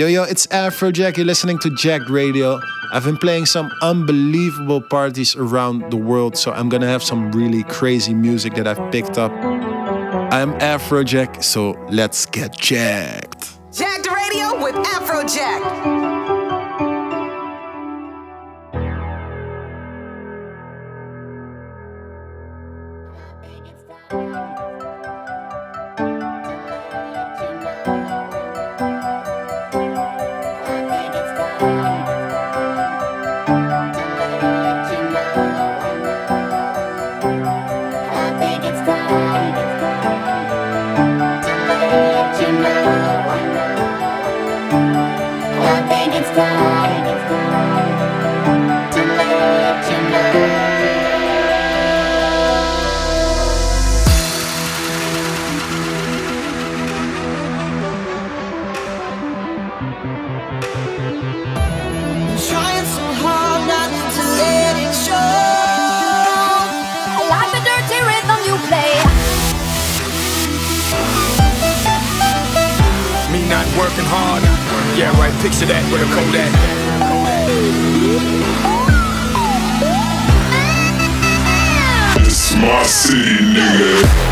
Yo, yo, it's Afrojack. You're listening to Jacked Radio. I've been playing some unbelievable parties around the world, so I'm gonna have some really crazy music that I've picked up. I'm Afrojack, so let's get jacked. Jack Radio with Afrojack. hard. Yeah, right, picture that with a Kodak. It's my city, nigga.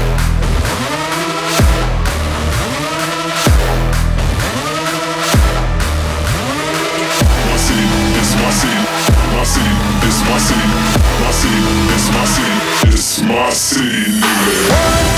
It's my city, nigga.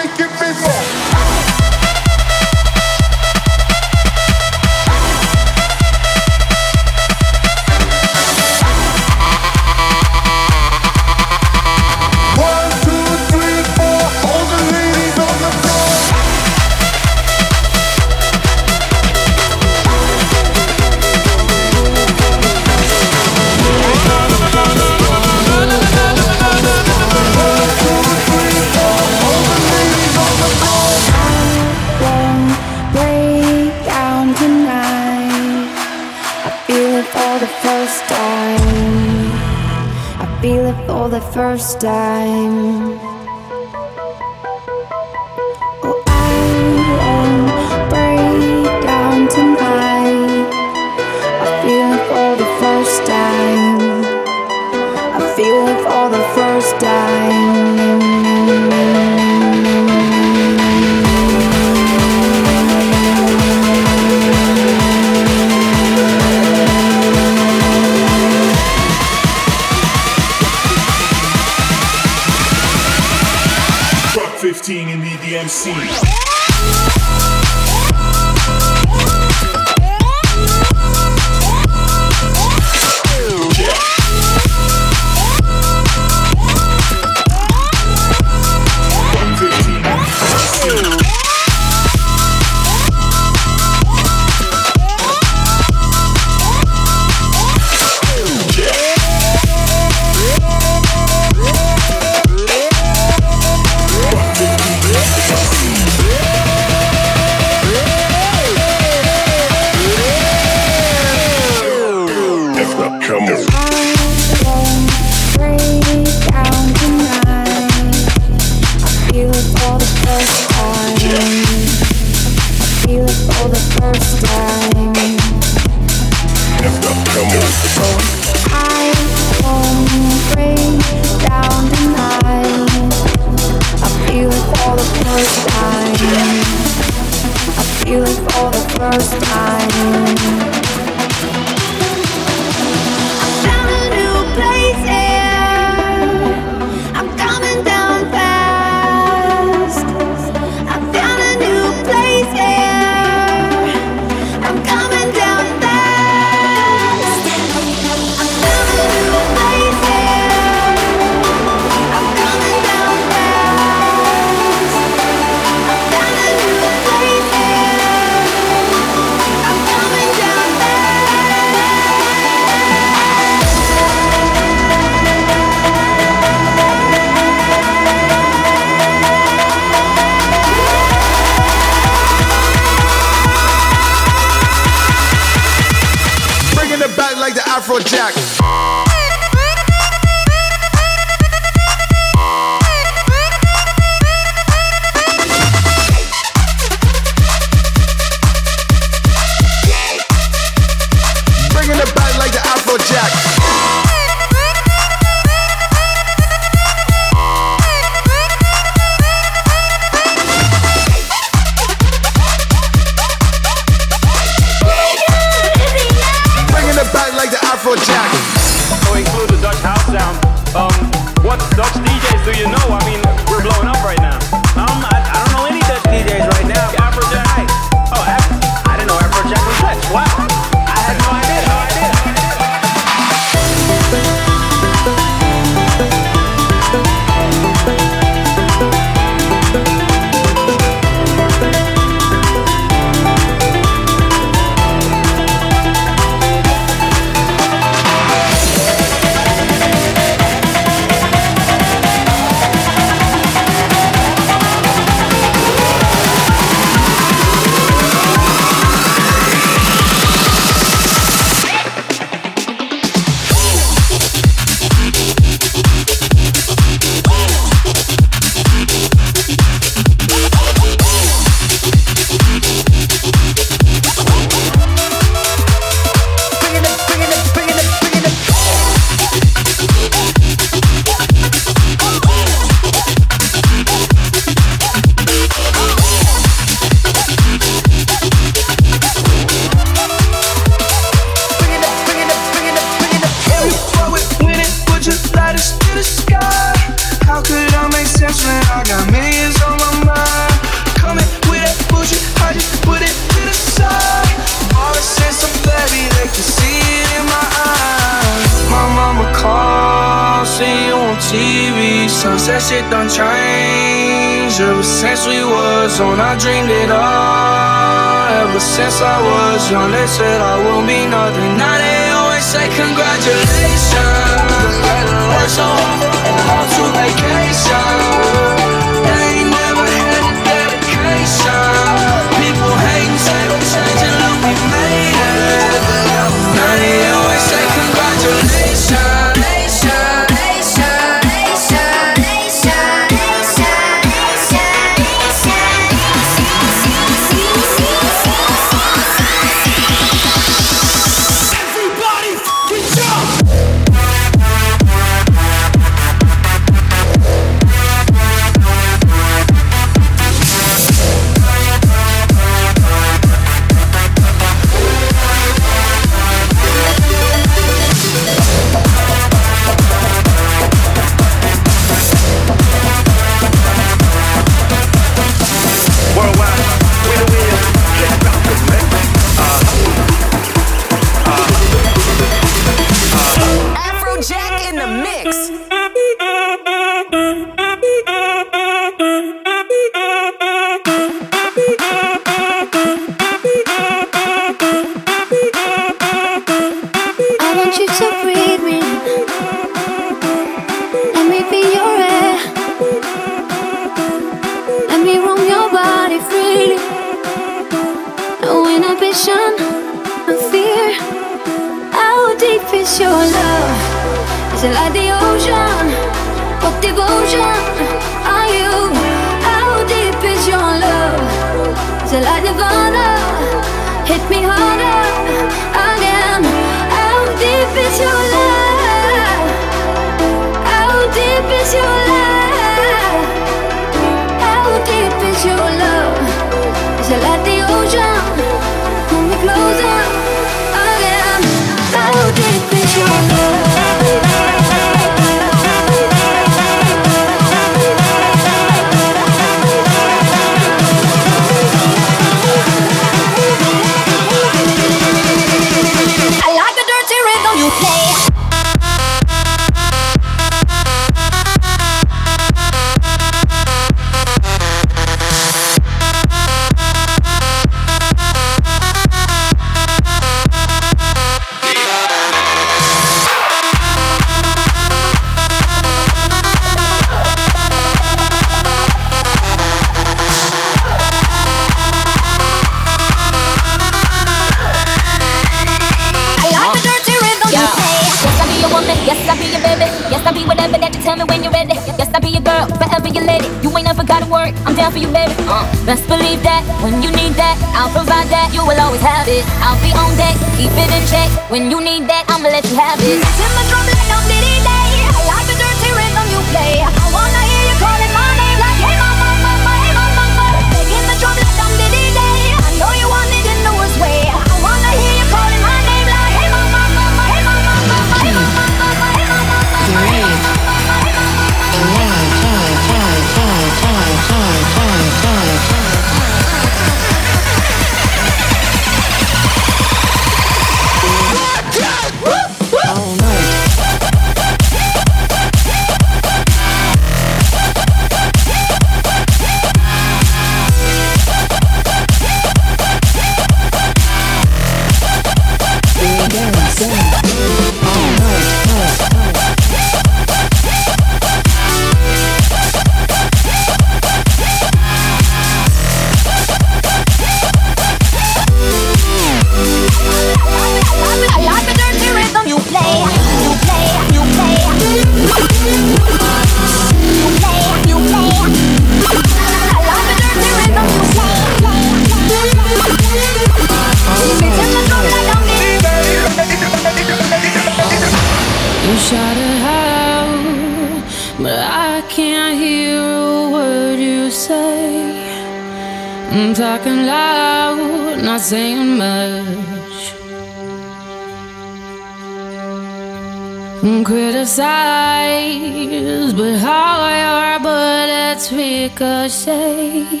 I'm but how your bullets ricochet.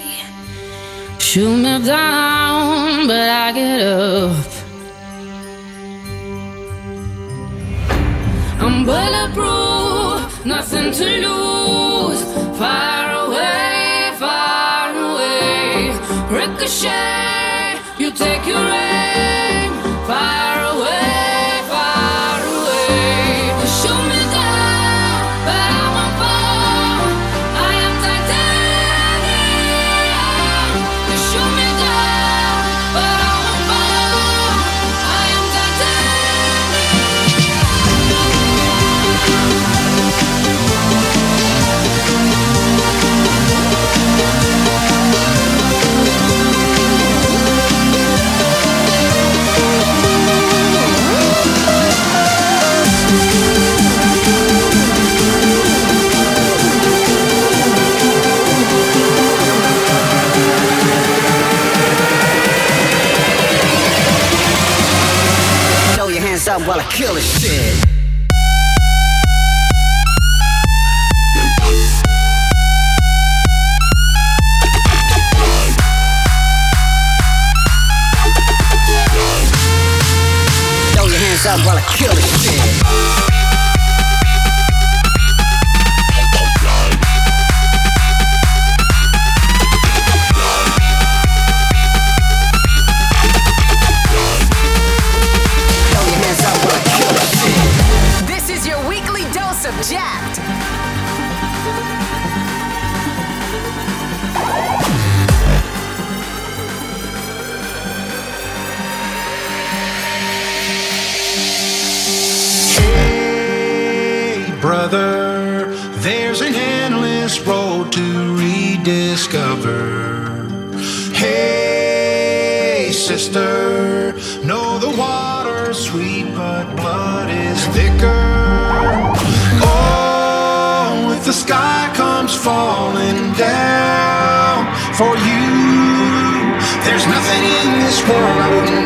Shoot me down, but I get up. I'm bulletproof, nothing to lose. Far away, far away. Ricochet, you take your aim. Hands up while kill this shit. Throw your hands up while I kill this shit. To rediscover. Hey, sister, know the water's sweet, but blood is thicker. Oh, if the sky comes falling down for you, there's nothing in this world I wouldn't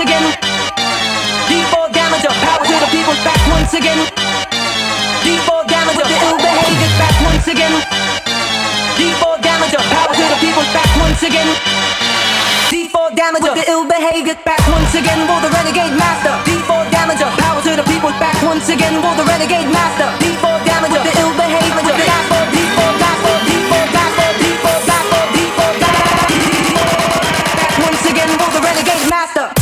again. D4 damager, power to the people, back once again. D4 damager, the ill behavior, back once again. D4 damager, power to the people, back once again. D4 damager, the ill behavior, back once again. For the renegade master, D4 damager, power to the people, back once again. For the renegade master, D4 damager, the ill behavior, the gospel, D4 gospel, D4 gospel, D4 gospel, D4 gospel. Back once again for the renegade master.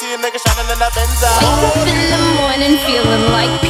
see a nigga shining in that Benz. Up in the morning feeling like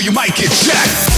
you might get jacked.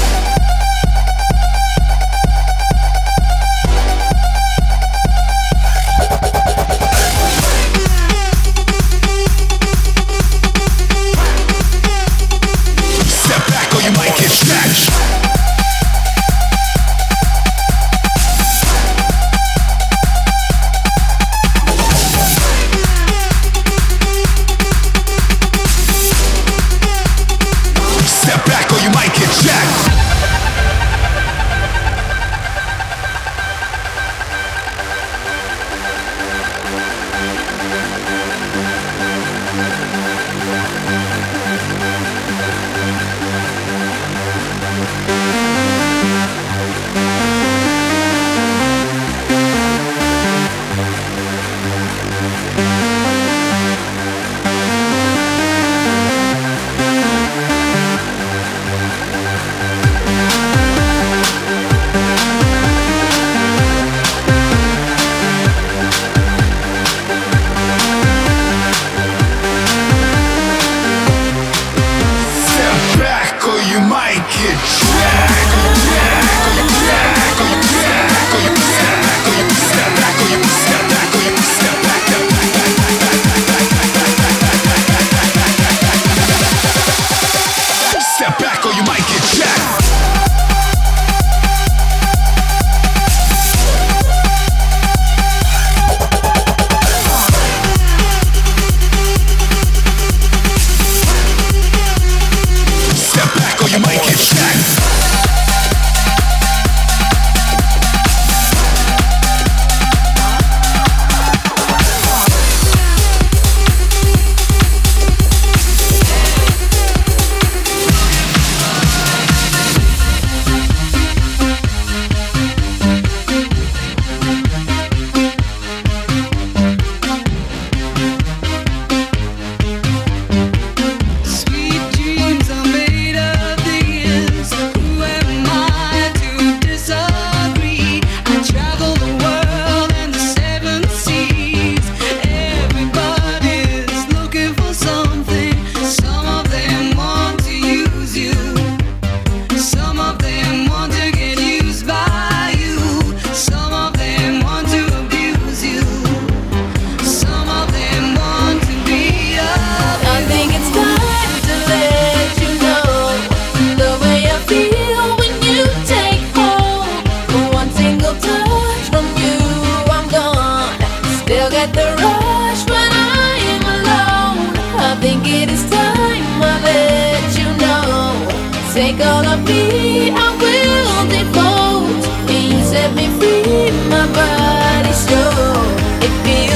Take all of me, I will devote. You set me free, my body's yours. It feels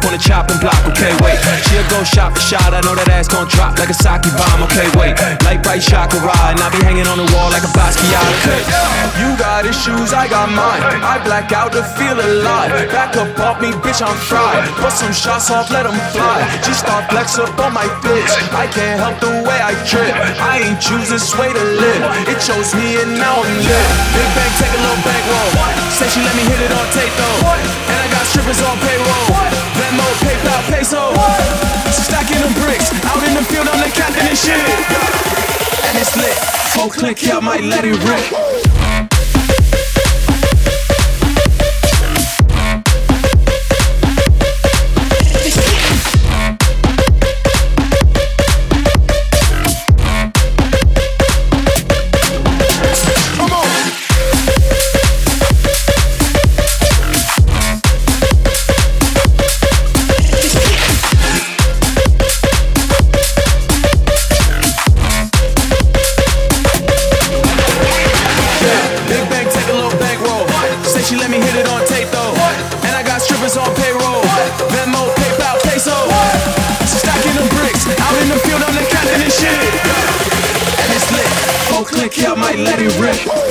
up on the chopping block. Okay, wait. She'll go shot for shot. I know that ass gon' drop like a sake bomb. Okay, wait. Light bright chakra and I be hanging on the wall like a Basquiat. Okay. You got issues, I got mine. I black out to feel alive. Back up off me, bitch, I'm fried. Put some shots off, let 'em fly. Just start flex up on my bitch. I can't help the way I trip. I ain't choose this way to live. It chose me and now I'm lit. Big bang, take a little bankroll. Say she let me hit it on tape though. And I got strippers on payroll. Venmo, PayPal, peso. Stacking them bricks. Out in the field, I'm the captain and shit. And it's lit. Full click, I might let it rip. Click, yeah, I might let it rip.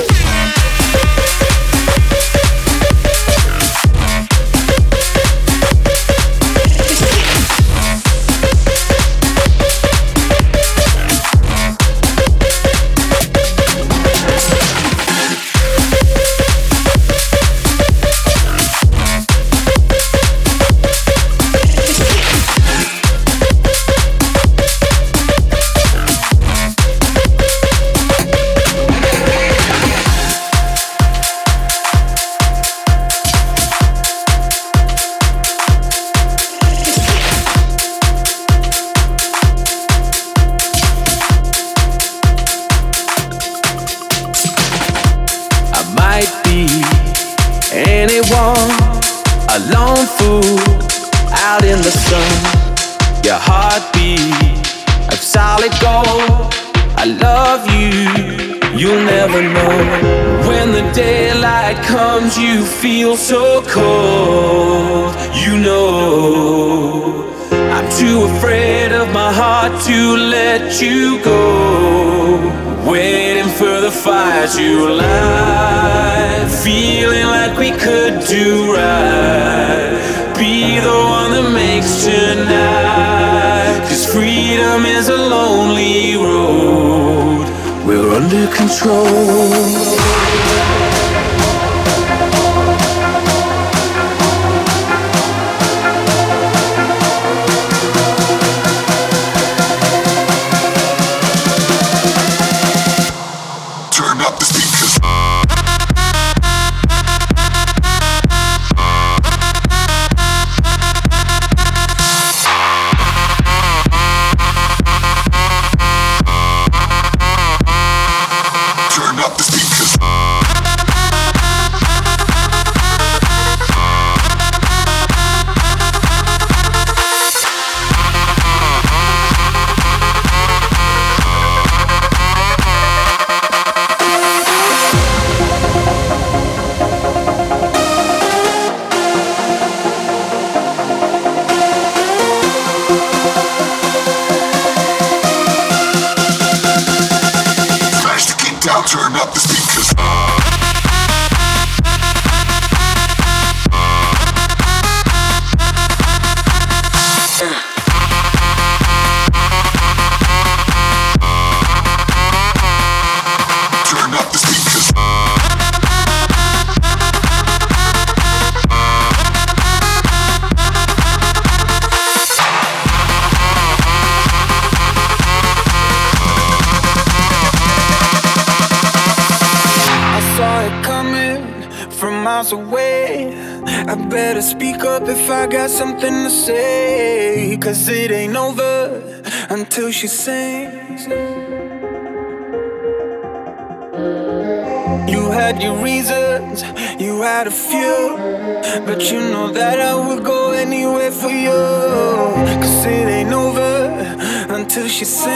She sings.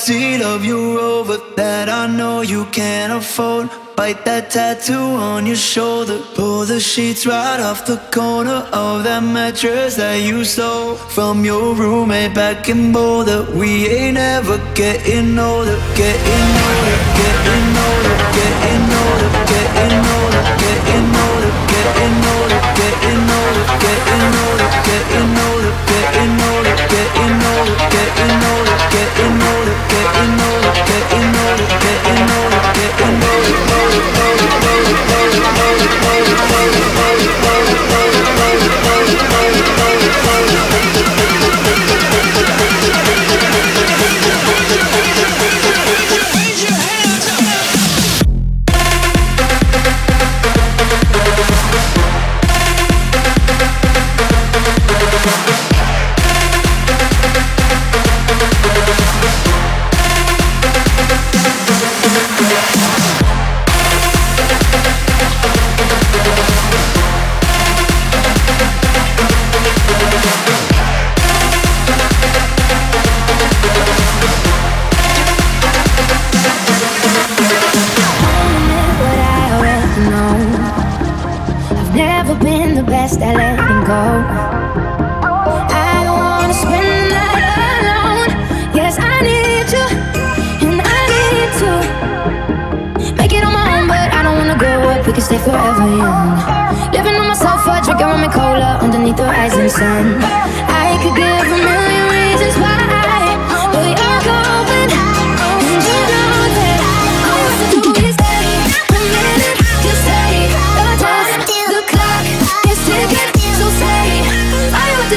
Backseat of your Rover that I know you can't afford. Bite that tattoo on your shoulder. Pull the sheets right off the corner of that mattress that you stole from your roommate back in Boulder. We ain't ever getting older, getting older, getting older, getting older, getting older, getting older, getting older, getting older, getting older, getting older, letting go. I don't wanna spend the night alone. Yes, I need you, and I need to make it on my own, but I don't wanna grow up. We can stay forever young. Living on my sofa, drinking rum and cola underneath the rising sun. I could give a million reasons why,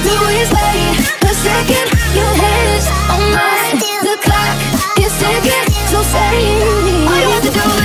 do is wait a second. Your hands on mine. The clock is ticking, so stay. All you have to do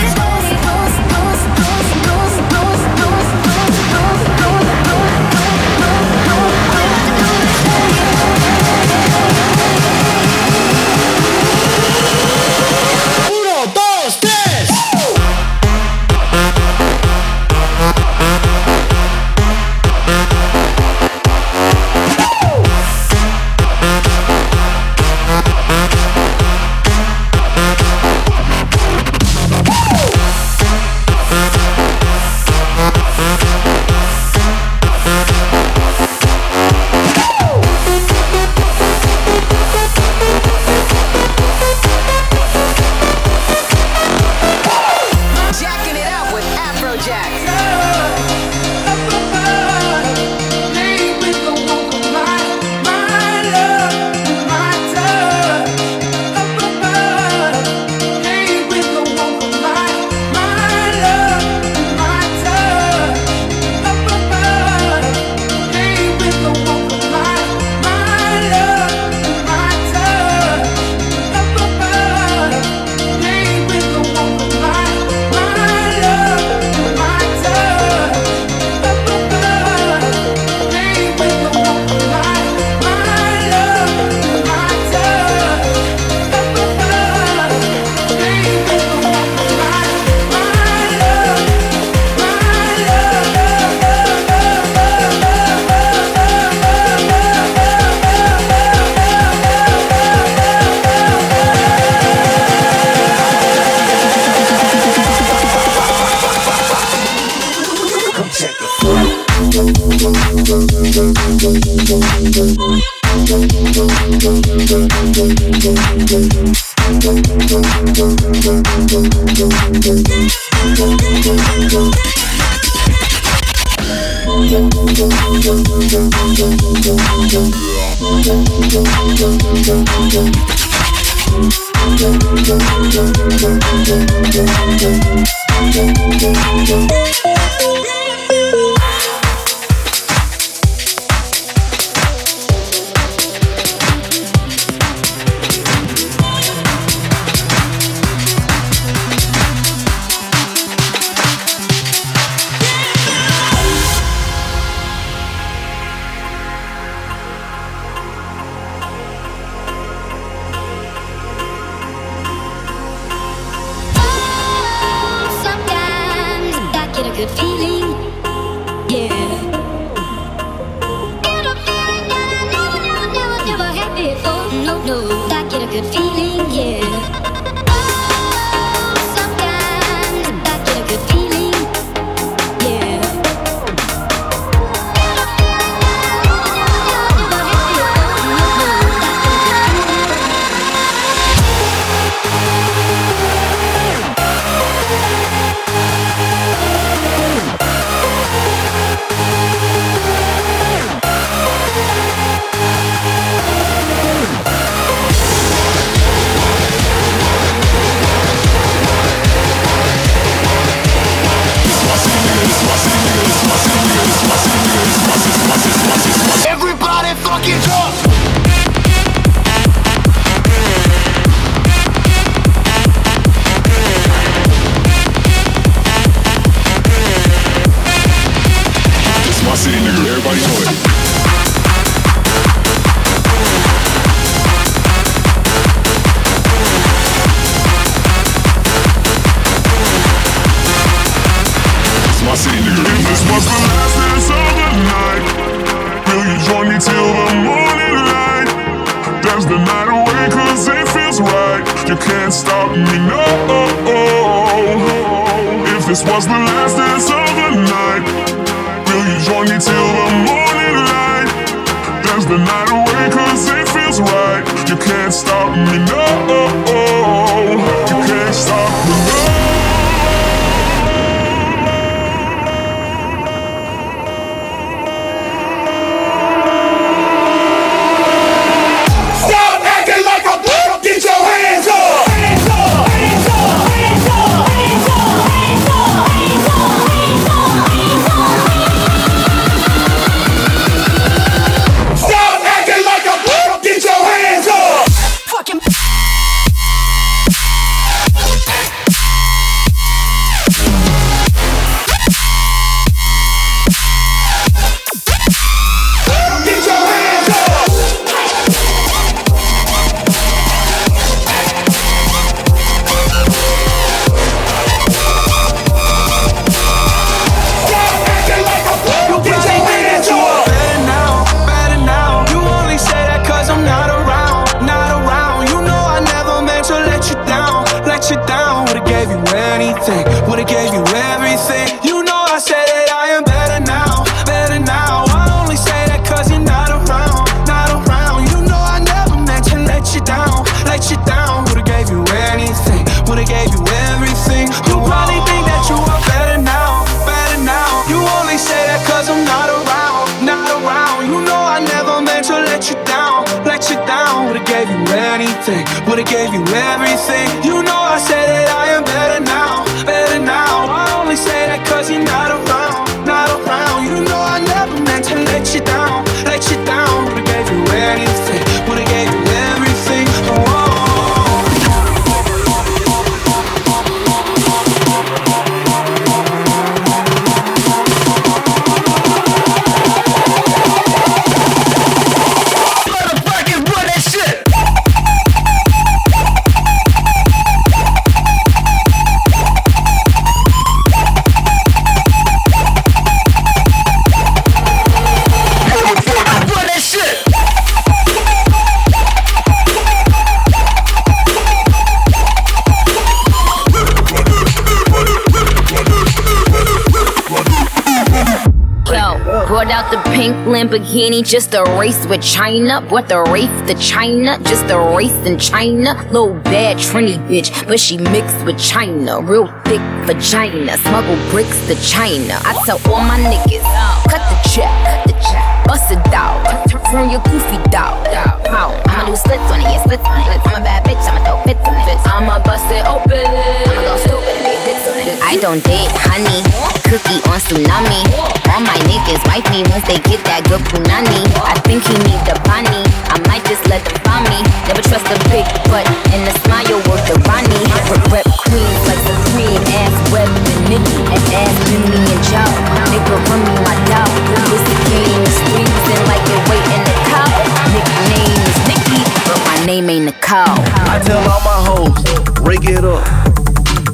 Lamborghini just a race with China. What the race to China, just a race in China. Little bad Trini bitch, but she mixed with China. Real thick vagina, smuggle bricks to China. I tell all my niggas, cut the check, cut the check, bust it out, turn your goofy dog. I'ma do splits on it, yeah, splits on it. I'm a bad bitch, I'ma throw fits on it. I'ma bust it open, I'ma go stupid and it. I don't date honey, cookie on tsunami. All my niggas wipe me once they get that good punani. I think he need the bunny. I might just let them find me. Never trust a big butt and the smile worth the Ronnie. Rep, queens like the Supreme, ass web and Nicki, and ass Billy and Joe. Nigga run me my dog. This game is squeezing like it wait in the cow. Nickname is Nicky, but my name ain't Nicole. I tell all my hoes, break it up,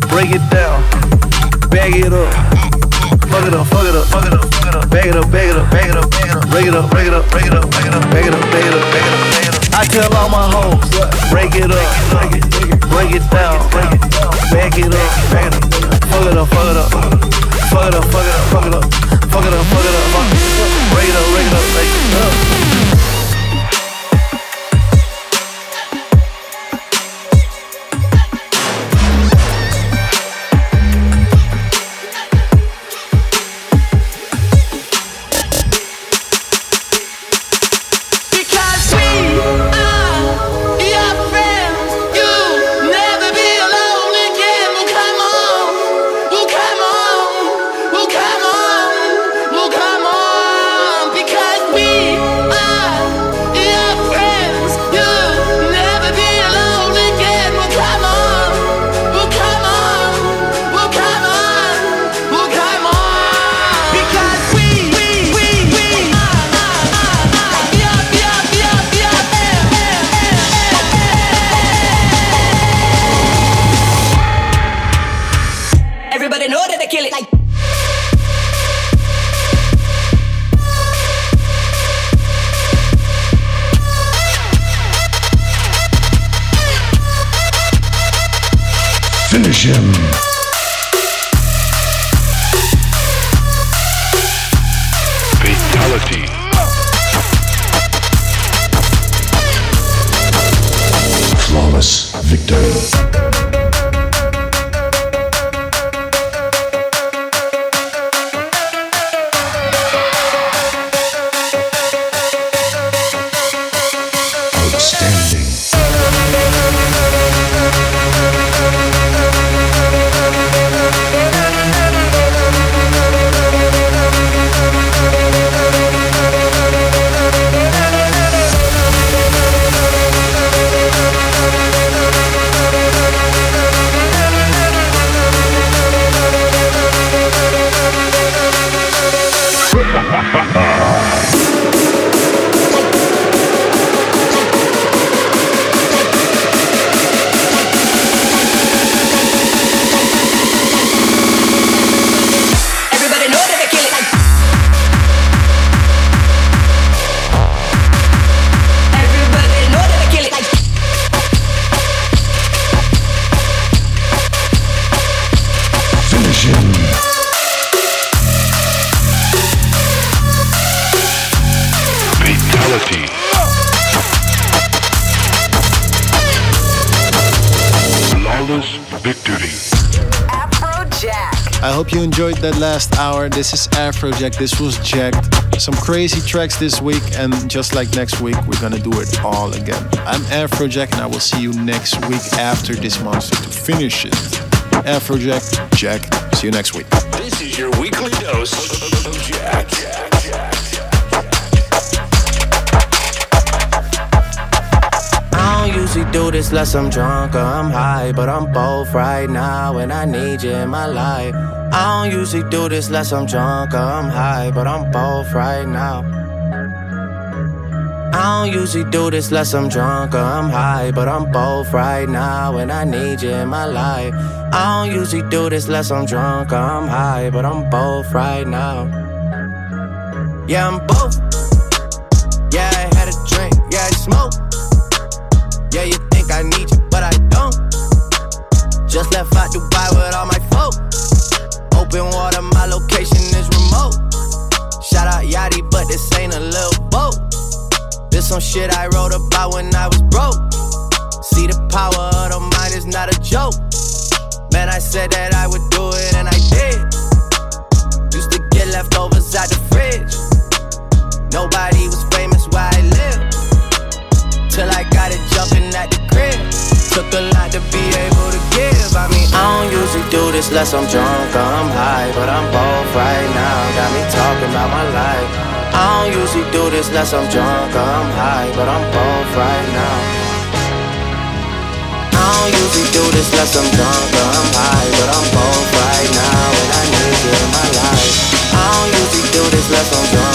break it down, bag it up, fuck it up, fuck it up, fuck it up, fuck it up. Bag it up, bag it up, bag it up, bag it up. Break it up, break it up, break it up, break it up, bag it up, bag it up, bag it up, bag it up. I tell all my hoes, break it up, break it, break it down, break it, bag it up, bag it up. Fuck it up, fuck it up, fuck it up, fuck it up, fuck it up, fuck it up, fuck it up, fuck it up. Break it up, break it up, break it up. Finish him. Fatality. Flawless victory. This is Afrojack. This was Jacked. Some crazy tracks this week, and just like next week, we're gonna do it all again. I'm Afrojack, and I will see you next week after this monster to finish it. Afrojack, Jack. See you next week. This is your weekly dose of Jack. Do this unless I'm drunk or I'm high, but I'm both right now and I need you in my life. I don't usually do this unless I'm drunk or I'm high, but I'm both right now. I don't usually do this unless I'm drunk or I'm high, but I'm both right now and I need you in my life. I don't usually do this unless I'm drunk or I'm high, but I'm both right now. Yeah, I'm both. Yeah, I had a drink, yeah, I smoke. Yeah, you Just left out Dubai with all my folk. Open water, my location is remote. Shout out Yachty, but this ain't a little boat. This some shit I wrote about when I was broke. See the power of the mind is not a joke. Man, I said that I would do it and I did. Used to get leftovers out the fridge. Nobody was famous where I live. Till I got it jumping at. Took a lot to be able to give. I mean, I don't usually do this unless I'm drunk or I'm high. But I'm both right now. Got me talking about my life. I don't usually do this unless I'm drunk or I'm high. But I'm both right now. I don't usually do this unless I'm drunk or I'm high. But I'm both right now. And I need you in my life. I don't usually do this unless I'm drunk